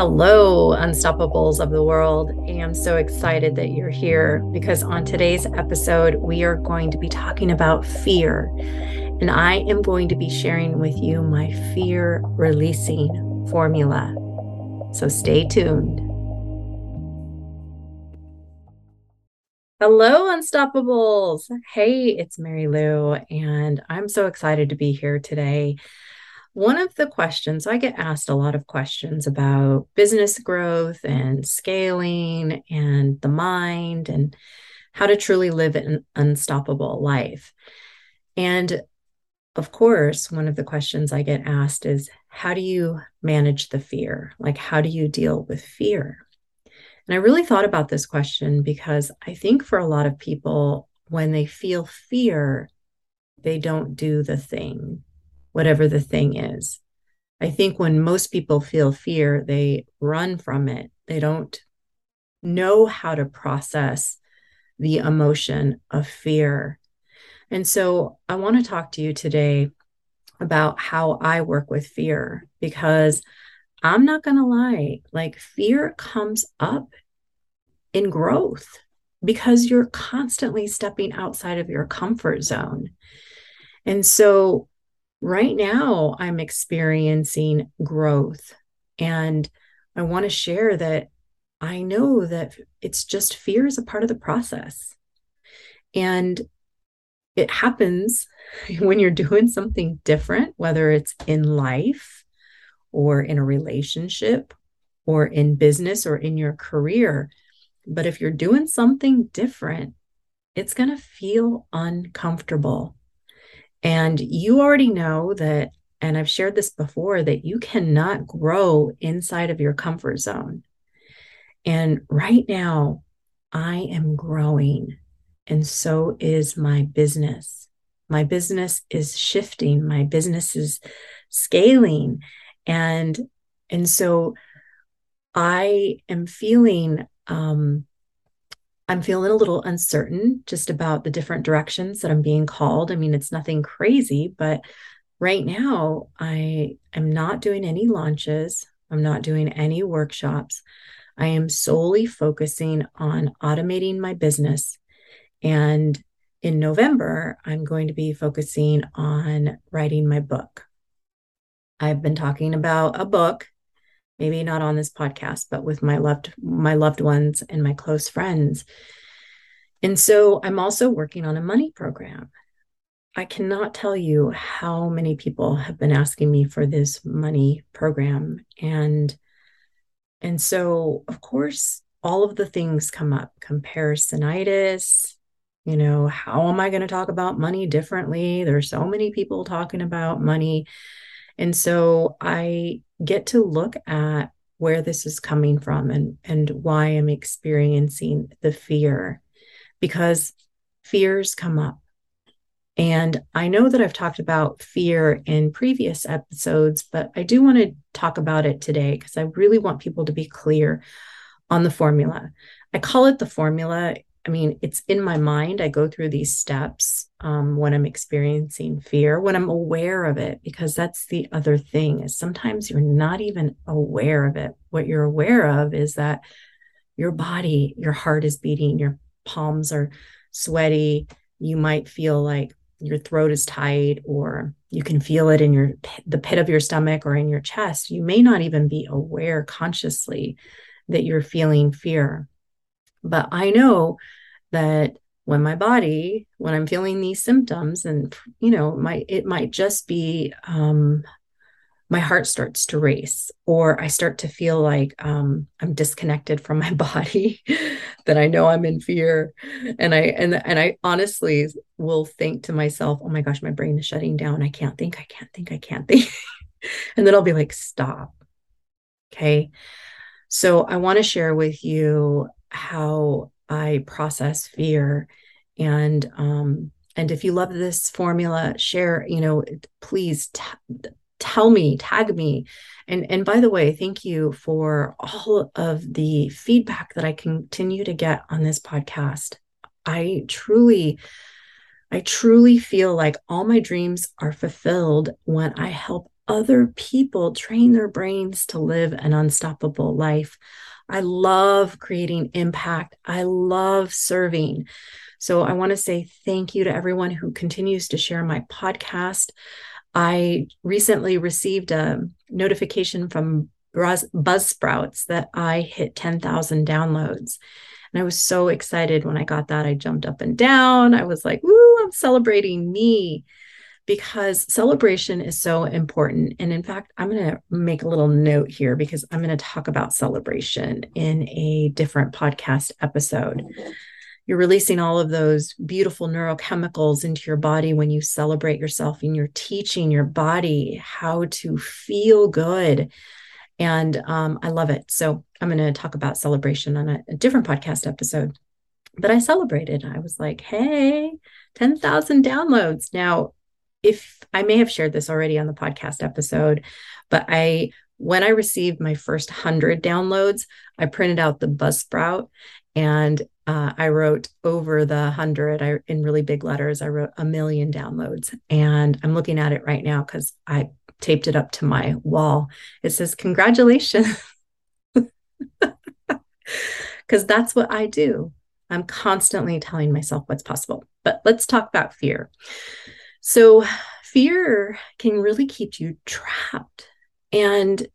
Hello, Unstoppables of the world. I am so excited that you're here because on today's episode, we are going to be talking about fear. And I am going to be sharing with you my fear releasing formula. So stay tuned. Hello, Unstoppables. Hey, it's Mary Lou, and I'm so excited to be here today. One of the questions I get asked a lot of questions about business growth and scaling and the mind and how to truly live an unstoppable life. And of course, one of the questions I get asked is how do you manage the fear? Like, how do you deal with fear? And I really thought about this question because I think for a lot of people, when they feel fear, they don't do the thing whatever the thing is. I think when most people feel fear, they run from it. They don't know how to process the emotion of fear. And so I want to talk to you today about how I work with fear because I'm not going to lie, like fear comes up in growth because you're constantly stepping outside of your comfort zone. And so right now I'm experiencing growth. And I want to share that I know that it's just fear is a part of the process. And it happens when you're doing something different, whether it's in life or in a relationship or in business or in your career. But if you're doing something different, it's going to feel uncomfortable. And you already know that, and I've shared this before, that you cannot grow inside of your comfort zone. And right now, I am growing, and so is my business. My business is shifting, my business is scaling. And and so I am feeling um, I'm feeling a little uncertain just about the different directions that I'm being called. I mean, it's nothing crazy, but right now I am not doing any launches. I'm not doing any workshops. I am solely focusing on automating my business. And in November, I'm going to be focusing on writing my book. I've been talking about a book maybe not on this podcast but with my loved my loved ones and my close friends. And so i'm also working on a money program. I cannot tell you how many people have been asking me for this money program. And and so of course all of the things come up comparisonitis you know how am i going to talk about money differently? There's so many people talking about money and so I get to look at where this is coming from and, and why I'm experiencing the fear because fears come up. And I know that I've talked about fear in previous episodes, but I do want to talk about it today because I really want people to be clear on the formula. I call it the formula I mean, it's in my mind. I go through these steps um, when I'm experiencing fear, when I'm aware of it, because that's the other thing is sometimes you're not even aware of it. What you're aware of is that your body, your heart is beating, your palms are sweaty. You might feel like your throat is tight, or you can feel it in your the pit of your stomach or in your chest. You may not even be aware consciously that you're feeling fear but I know that when my body, when I'm feeling these symptoms, and you know, my it might just be um, my heart starts to race, or I start to feel like um, I'm disconnected from my body, that I know I'm in fear, and I and and I honestly will think to myself, "Oh my gosh, my brain is shutting down. I can't think. I can't think. I can't think," and then I'll be like, "Stop." Okay. So I want to share with you how I process fear. And um, and if you love this formula, share, you know, please t- tell me, tag me. And and by the way, thank you for all of the feedback that I continue to get on this podcast. I truly I truly feel like all my dreams are fulfilled when I help other people train their brains to live an unstoppable life. I love creating impact. I love serving. So I want to say thank you to everyone who continues to share my podcast. I recently received a notification from Buzzsprouts that I hit 10,000 downloads. And I was so excited when I got that. I jumped up and down. I was like, woo, I'm celebrating me because celebration is so important. And in fact, I'm going to make a little note here because I'm going to talk about celebration in a different podcast episode. You're releasing all of those beautiful neurochemicals into your body when you celebrate yourself and you're teaching your body how to feel good. And um, I love it. So I'm going to talk about celebration on a, a different podcast episode. But I celebrated. I was like, hey, 10,000 downloads. Now, if I may have shared this already on the podcast episode, but I when I received my first 100 downloads, I printed out the Buzzsprout and uh, I wrote over the 100 I, in really big letters. I wrote a million downloads. And I'm looking at it right now because I taped it up to my wall. It says, Congratulations. Because that's what I do. I'm constantly telling myself what's possible. But let's talk about fear. So fear can really keep you trapped. And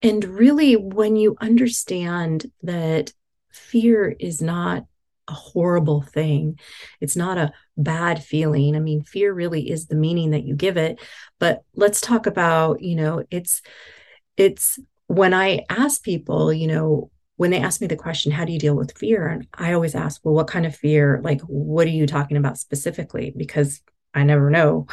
and really when you understand that fear is not a horrible thing. It's not a bad feeling. I mean, fear really is the meaning that you give it. But let's talk about, you know, it's it's when I ask people, you know, when they ask me the question, how do you deal with fear? And I always ask, well, what kind of fear? Like, what are you talking about specifically? Because I never know.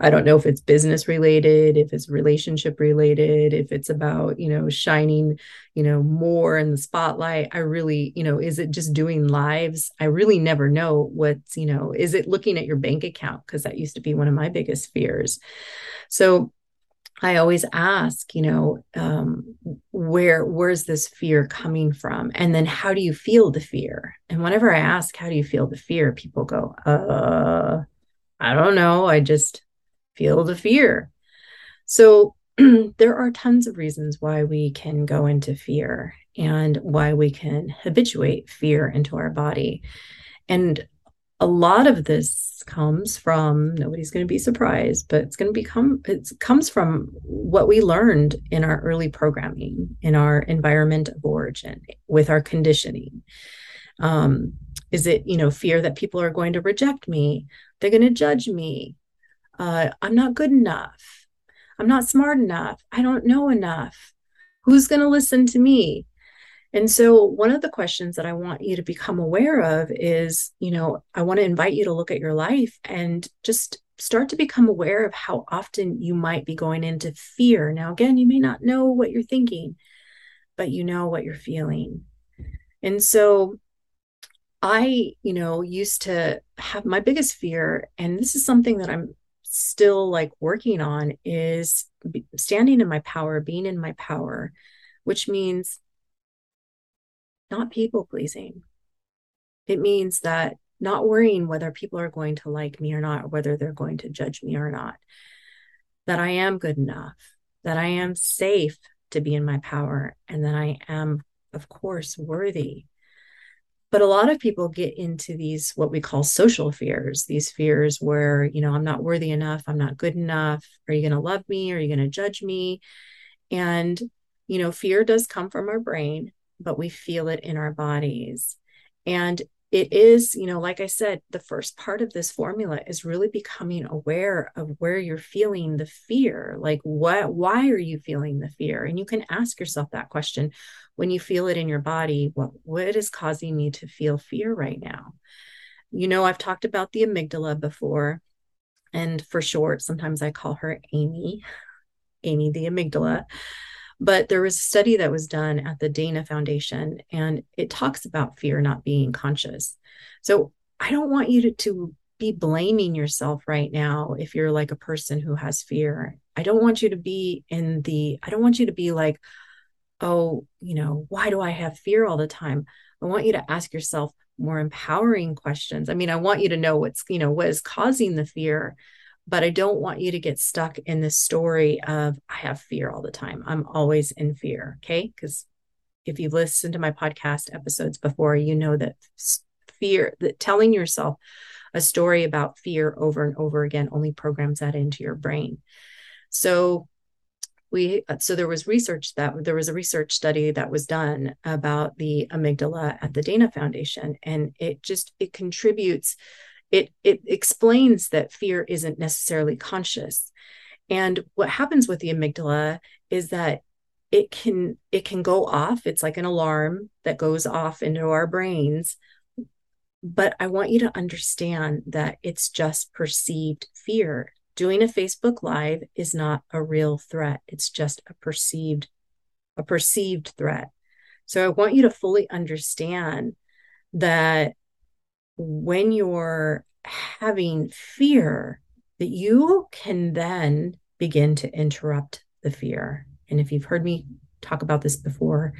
I don't know if it's business related, if it's relationship related, if it's about, you know, shining, you know, more in the spotlight. I really, you know, is it just doing lives? I really never know what's, you know, is it looking at your bank account? Because that used to be one of my biggest fears. So I always ask, you know, um, where where's this fear coming from, and then how do you feel the fear? And whenever I ask, how do you feel the fear, people go, uh, I don't know. I just feel the fear. So there are tons of reasons why we can go into fear and why we can habituate fear into our body. And a lot of this comes from nobody's going to be surprised but it's going to become it comes from what we learned in our early programming in our environment of origin with our conditioning um, is it you know fear that people are going to reject me they're going to judge me. Uh, I'm not good enough. I'm not smart enough. I don't know enough. Who's going to listen to me? And so, one of the questions that I want you to become aware of is you know, I want to invite you to look at your life and just start to become aware of how often you might be going into fear. Now, again, you may not know what you're thinking, but you know what you're feeling. And so, I, you know, used to have my biggest fear, and this is something that I'm still like working on is standing in my power, being in my power, which means not people pleasing. It means that not worrying whether people are going to like me or not, or whether they're going to judge me or not, that I am good enough, that I am safe to be in my power, and that I am, of course, worthy but a lot of people get into these what we call social fears these fears where you know i'm not worthy enough i'm not good enough are you going to love me? Are you going to judge me? And you know fear does come from our brain but we feel it in our bodies. And it is, you know, like I said, the first part of this formula is really becoming aware of where you're feeling the fear. Like, what, why are you feeling the fear? And you can ask yourself that question when you feel it in your body. What, what is causing me to feel fear right now? You know, I've talked about the amygdala before, and for short, sometimes I call her Amy, Amy the amygdala. But there was a study that was done at the Dana Foundation, and it talks about fear not being conscious. So I don't want you to, to be blaming yourself right now if you're like a person who has fear. I don't want you to be in the, I don't want you to be like, oh, you know, why do I have fear all the time? I want you to ask yourself more empowering questions. I mean, I want you to know what's, you know, what is causing the fear, but I don't want you to get stuck in this story of I have fear all the time. I'm always in fear. Okay. Because if you've listened to my podcast episodes before, you know that fear, that telling yourself a story about fear over and over again only programs that into your brain. So we uh, so there was research that there was a research study that was done about the amygdala at the Dana Foundation and it just it contributes it it explains that fear isn't necessarily conscious. And what happens with the amygdala is that it can it can go off. It's like an alarm that goes off into our brains. But i want you to understand that it's just perceived fear. Doing a facebook live is not a real threat. It's just a perceived a perceived threat. So i want you to fully understand that when you're having fear that you can then begin to interrupt the fear. And if you've heard me talk about this before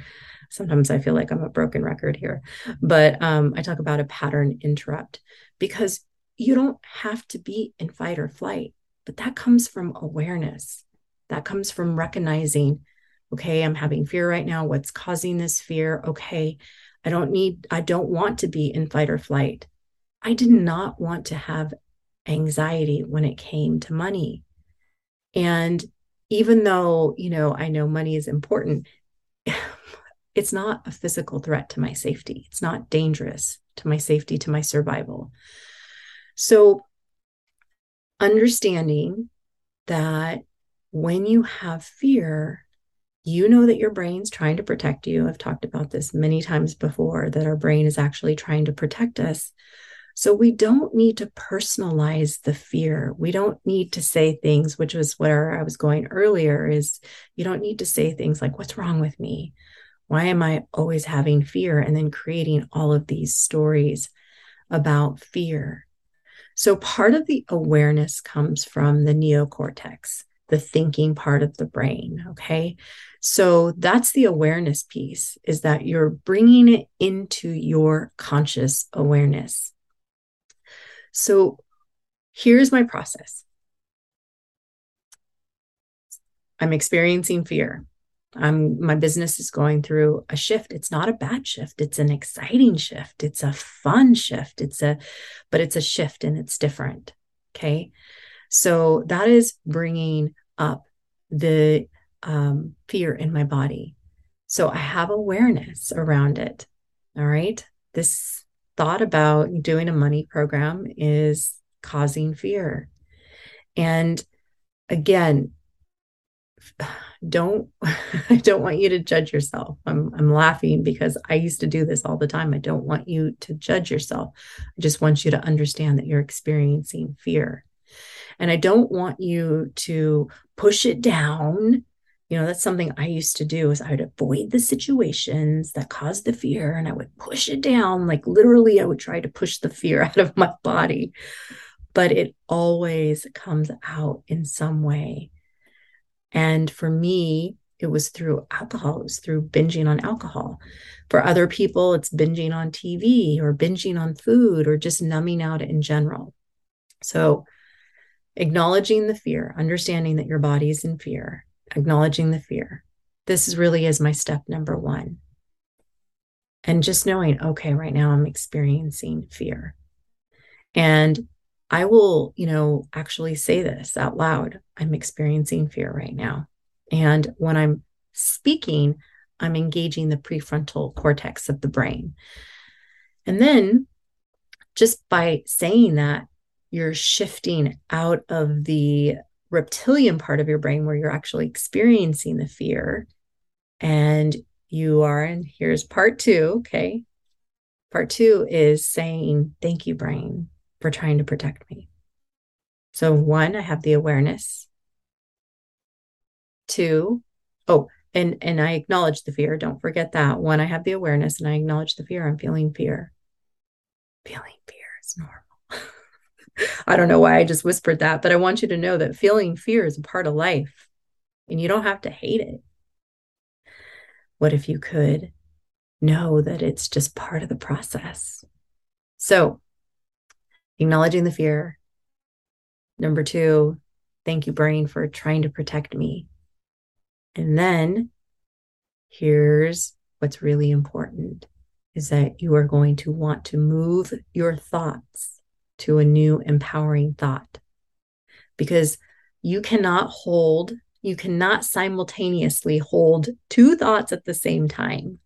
sometimes i feel like i'm a broken record here but um, i talk about a pattern interrupt because you don't have to be in fight or flight but that comes from awareness. That comes from recognizing okay i'm having fear right now. What's causing this fear? Okay i don't need i don't want to be in fight or flight i did not want to have anxiety when it came to money and even though, you know, I know money is important, it's not a physical threat to my safety. It's not dangerous to my safety, to my survival. So, understanding that when you have fear, you know that your brain's trying to protect you. I've talked about this many times before that our brain is actually trying to protect us. So we don't need to personalize the fear. We don't need to say things, which was where I was going earlier, is you don't need to say things like, What's wrong with me? Why am I always having fear? And then creating all of these stories about fear. So part of the awareness comes from the neocortex, the thinking part of the brain. Okay. So that's the awareness piece is that you're bringing it into your conscious awareness. So here's my process I'm experiencing fear. I'm, my business is going through a shift. It's not a bad shift. It's an exciting shift. It's a fun shift. It's a, but it's a shift and it's different. Okay. So that is bringing up the um, fear in my body. So I have awareness around it. All right. This thought about doing a money program is causing fear. And again, don't I don't want you to judge yourself. I'm I'm laughing because I used to do this all the time. I don't want you to judge yourself. I just want you to understand that you're experiencing fear. And I don't want you to push it down you know that's something i used to do is i would avoid the situations that caused the fear and i would push it down like literally i would try to push the fear out of my body. But it always comes out in some way. And for me it was through alcohol it was through binging on alcohol. For other people it's binging on tv or binging on food or just numbing out in general. So acknowledging the fear understanding that your body is in fear acknowledging the fear. This really is my step number one. And just knowing, okay, right now I'm experiencing fear. And I will, you know, actually say this out loud. I'm experiencing fear right now. And when I'm speaking, I'm engaging the prefrontal cortex of the brain. And then just by saying that, you're shifting out of the reptilian part of your brain where you're actually experiencing the fear. And you are and here's part 2 okay? Part 2 is saying thank you brain for trying to protect me. So one i have the awareness. Two oh and and i acknowledge the fear don't forget that. One i have the awareness and i acknowledge the fear. I'm feeling fear. Feeling fear is normal I don't know why I just whispered that, but I want you to know that feeling fear is a part of life and you don't have to hate it. What if you could know that it's just part of the process? So, acknowledging the fear, Number two, thank you, brain, for trying to protect me. And then here's what's really important is that you are going to want to move your thoughts to a new empowering thought because you cannot hold, you cannot simultaneously hold two thoughts at the same time.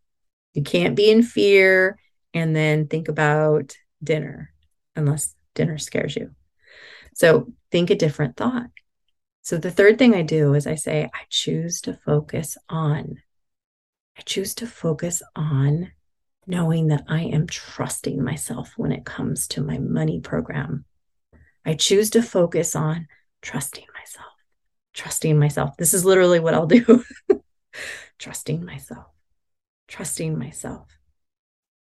You can't be in fear and then think about dinner unless dinner scares you. So think a different thought. So the third thing I do is I say, I choose to focus on, I choose to focus on knowing that I am trusting myself when it comes to my money program. I choose to focus on trusting myself, trusting myself. This is literally what I'll do trusting myself, trusting myself.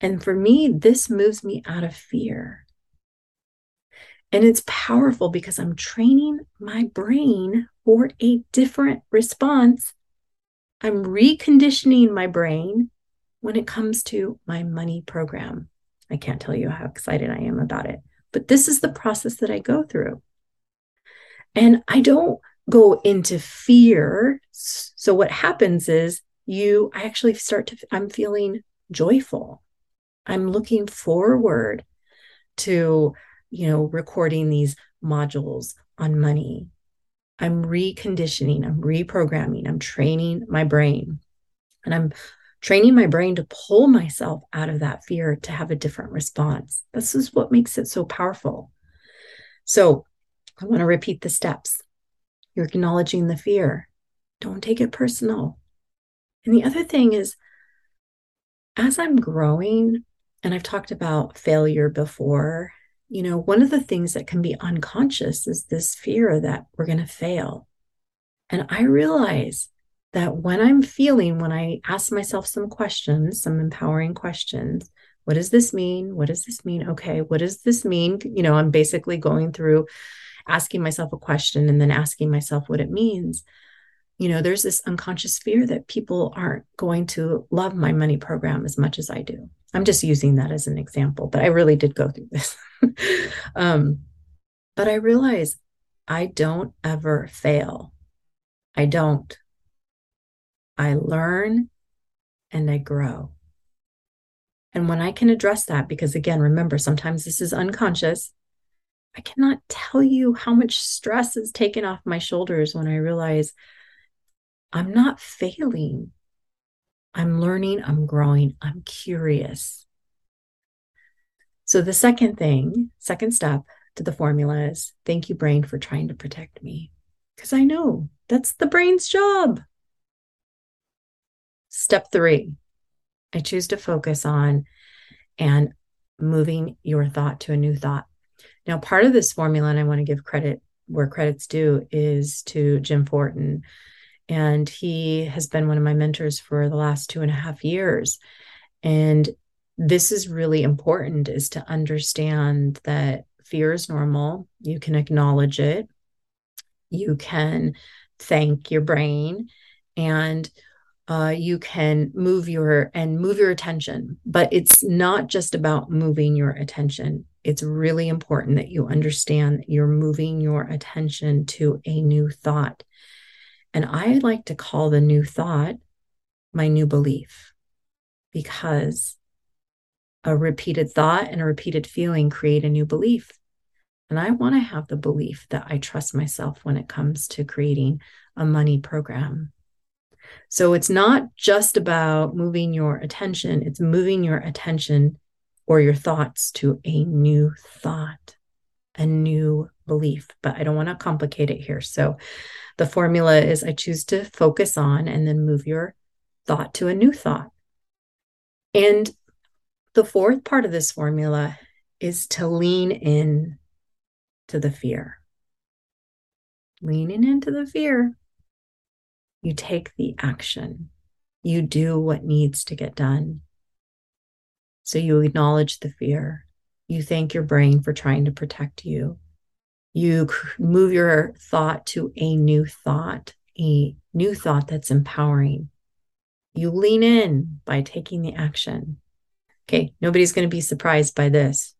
And for me, this moves me out of fear. And it's powerful because I'm training my brain for a different response. I'm reconditioning my brain when it comes to my money program. I can't tell you how excited I am about it, but this is the process that I go through. And I don't go into fear. So what happens is you, I actually start to, I'm feeling joyful. I'm looking forward to, you know, recording these modules on money. I'm reconditioning, I'm reprogramming, I'm training my brain. And I'm training my brain to pull myself out of that fear to have a different response. This is what makes it so powerful. So I want to repeat the steps. You're acknowledging the fear. Don't take it personal. And the other thing is, as I'm growing, and I've talked about failure before, you know, one of the things that can be unconscious is this fear that we're going to fail. And I realize that when I'm feeling, when I ask myself some questions, some empowering questions, what does this mean? What does this mean? Okay, what does this mean? You know, I'm basically going through asking myself a question and then asking myself what it means. You know, there's this unconscious fear that people aren't going to love my money program as much as I do. I'm just using that as an example, but I really did go through this. um, but I realize I don't ever fail. I don't. I learn and I grow. And when I can address that, because again, remember, sometimes this is unconscious, I cannot tell you how much stress is taken off my shoulders when I realize I'm not failing. I'm learning, I'm growing, I'm curious. So, the second thing, second step to the formula is thank you, brain, for trying to protect me. Because I know that's the brain's job. Step three, I choose to focus on and moving your thought to a new thought. Now, part of this formula, and I want to give credit where credit's due, is to Jim Fortin. And he has been one of my mentors for the last two and a half years. And this is really important is to understand that fear is normal. You can acknowledge it. You can thank your brain. And uh, you can move your and move your attention but it's not just about moving your attention. It's really important that you understand that you're moving your attention to a new thought. And i like to call the new thought my new belief because a repeated thought and a repeated feeling create a new belief. And I want to have the belief that I trust myself when it comes to creating a money program so it's not just about moving your attention, it's moving your attention or your thoughts to a new thought, a new belief. But I don't want to complicate it here. So the formula is I choose to focus on and then move your thought to a new thought. And the fourth part of this formula is to lean in to the fear. Leaning into the fear you take the action, you do what needs to get done. So you acknowledge the fear, you thank your brain for trying to protect you. You move your thought to a new thought, a new thought that's empowering. You lean in by taking the action. Okay, nobody's going to be surprised by this.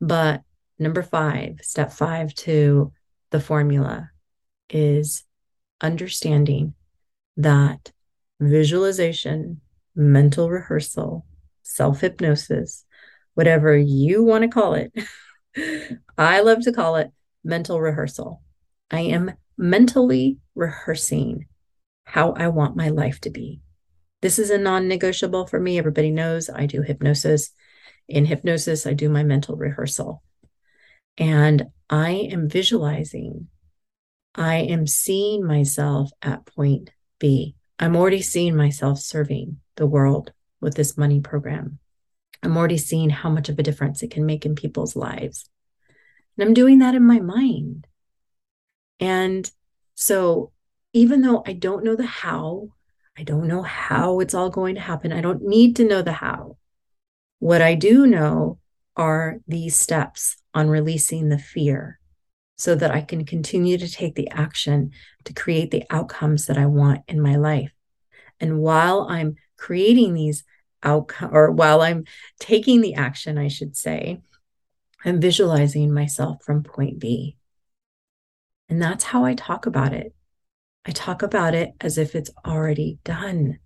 But number five, step five to the formula is understanding that visualization, mental rehearsal, self hypnosis, whatever you want to call it, I love to call it mental rehearsal. I am mentally rehearsing how I want my life to be. This is a non negotiable for me. Everybody knows I do hypnosis. In hypnosis, I do my mental rehearsal. And I am visualizing, I am seeing myself at point B. I'm already seeing myself serving the world with this money program. I'm already seeing how much of a difference it can make in people's lives. And I'm doing that in my mind. And so, even though I don't know the how, I don't know how it's all going to happen, I don't need to know the how. What I do know are these steps on releasing the fear so that I can continue to take the action to create the outcomes that I want in my life. And while I'm creating these outcomes, or while I'm taking the action, I should say, I'm visualizing myself from point B. And that's how I talk about it. I talk about it as if it's already done.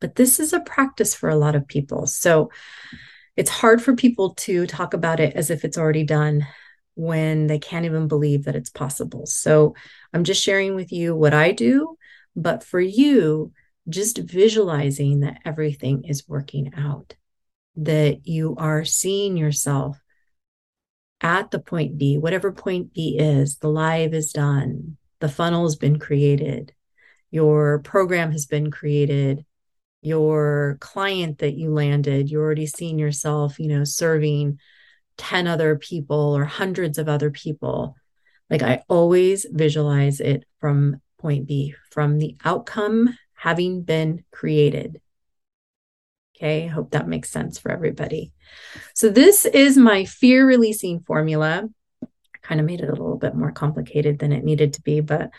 But this is a practice for a lot of people. So it's hard for people to talk about it as if it's already done when they can't even believe that it's possible. So I'm just sharing with you what I do. But for you, just visualizing that everything is working out, that you are seeing yourself at the point B, whatever point B is, the live is done, the funnel has been created, your program has been created, your client that you landed, you already seen yourself, you know, serving 10 other people or hundreds of other people. Like I always visualize it from point B, from the outcome having been created. Okay, I hope that makes sense for everybody. So, this is my fear releasing formula. Kind of made it a little bit more complicated than it needed to be, but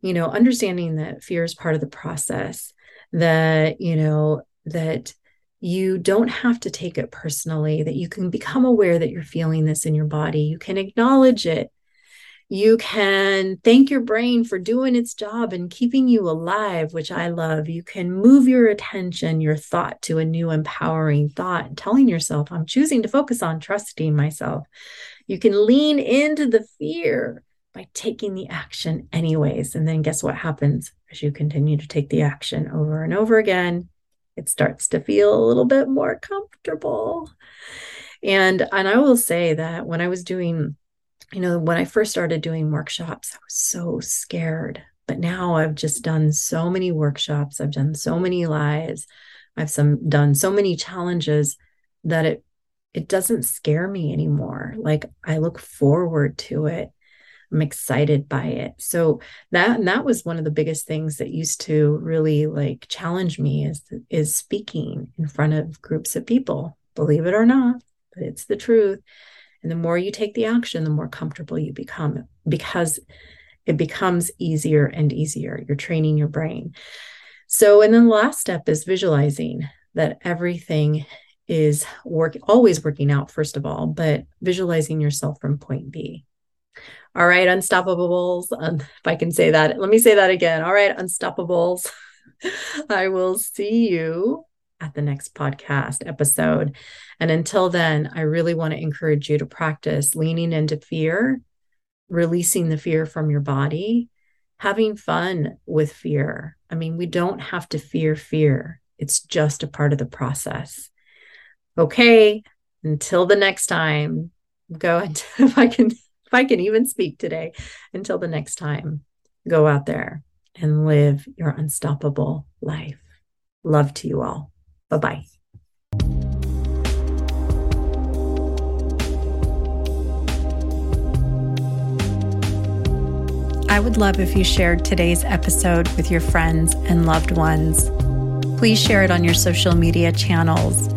you know, understanding that fear is part of the process, that, you know, that you don't have to take it personally, that you can become aware that you're feeling this in your body. You can acknowledge it. You can thank your brain for doing its job and keeping you alive, which I love. You can move your attention, your thought to a new empowering thought, telling yourself, I'm choosing to focus on trusting myself. You can lean into the fear by taking the action, anyways. And then guess what happens as you continue to take the action over and over again? It starts to feel a little bit more comfortable. And and I will say that when I was doing, you know, when I first started doing workshops, I was so scared. But now I've just done so many workshops, I've done so many lives, I've some done so many challenges that it it doesn't scare me anymore. Like I look forward to it. I'm excited by it. So that that was one of the biggest things that used to really like challenge me is is speaking in front of groups of people. Believe it or not, but it's the truth. And the more you take the action, the more comfortable you become because it becomes easier and easier. You're training your brain. So, and then the last step is visualizing that everything is work always working out first of all, but visualizing yourself from point B. All right, unstoppables. Um, if I can say that, let me say that again. All right, unstoppables. I will see you at the next podcast episode. And until then, I really want to encourage you to practice leaning into fear, releasing the fear from your body, having fun with fear. I mean, we don't have to fear fear, it's just a part of the process. Okay, until the next time, go into, if I can if I can even speak today. Until the next time, go out there and live your unstoppable life. Love to you all. Bye bye. I would love if you shared today's episode with your friends and loved ones. Please share it on your social media channels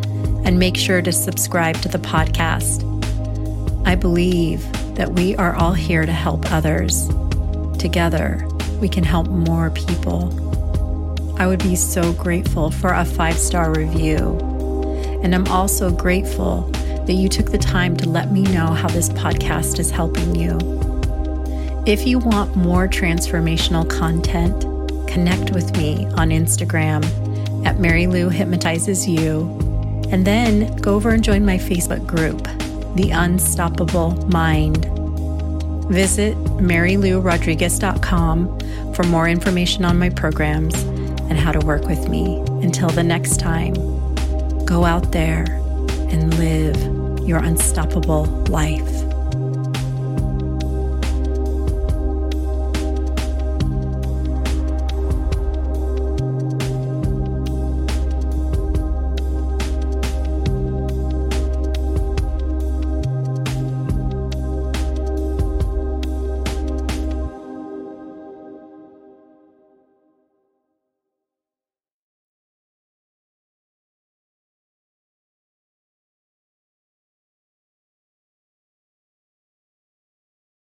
and make sure to subscribe to the podcast. I believe that we are all here to help others. Together, we can help more people. I would be so grateful for a five star review. And I'm also grateful that you took the time to let me know how this podcast is helping you. If you want more transformational content, connect with me on Instagram at Mary Lou Hypnotizes You, and then go over and join my Facebook group, The Unstoppable Mind. Visit MaryLouRodriguez.com for more information on my programs and how to work with me. Until the next time, go out there and live your unstoppable life.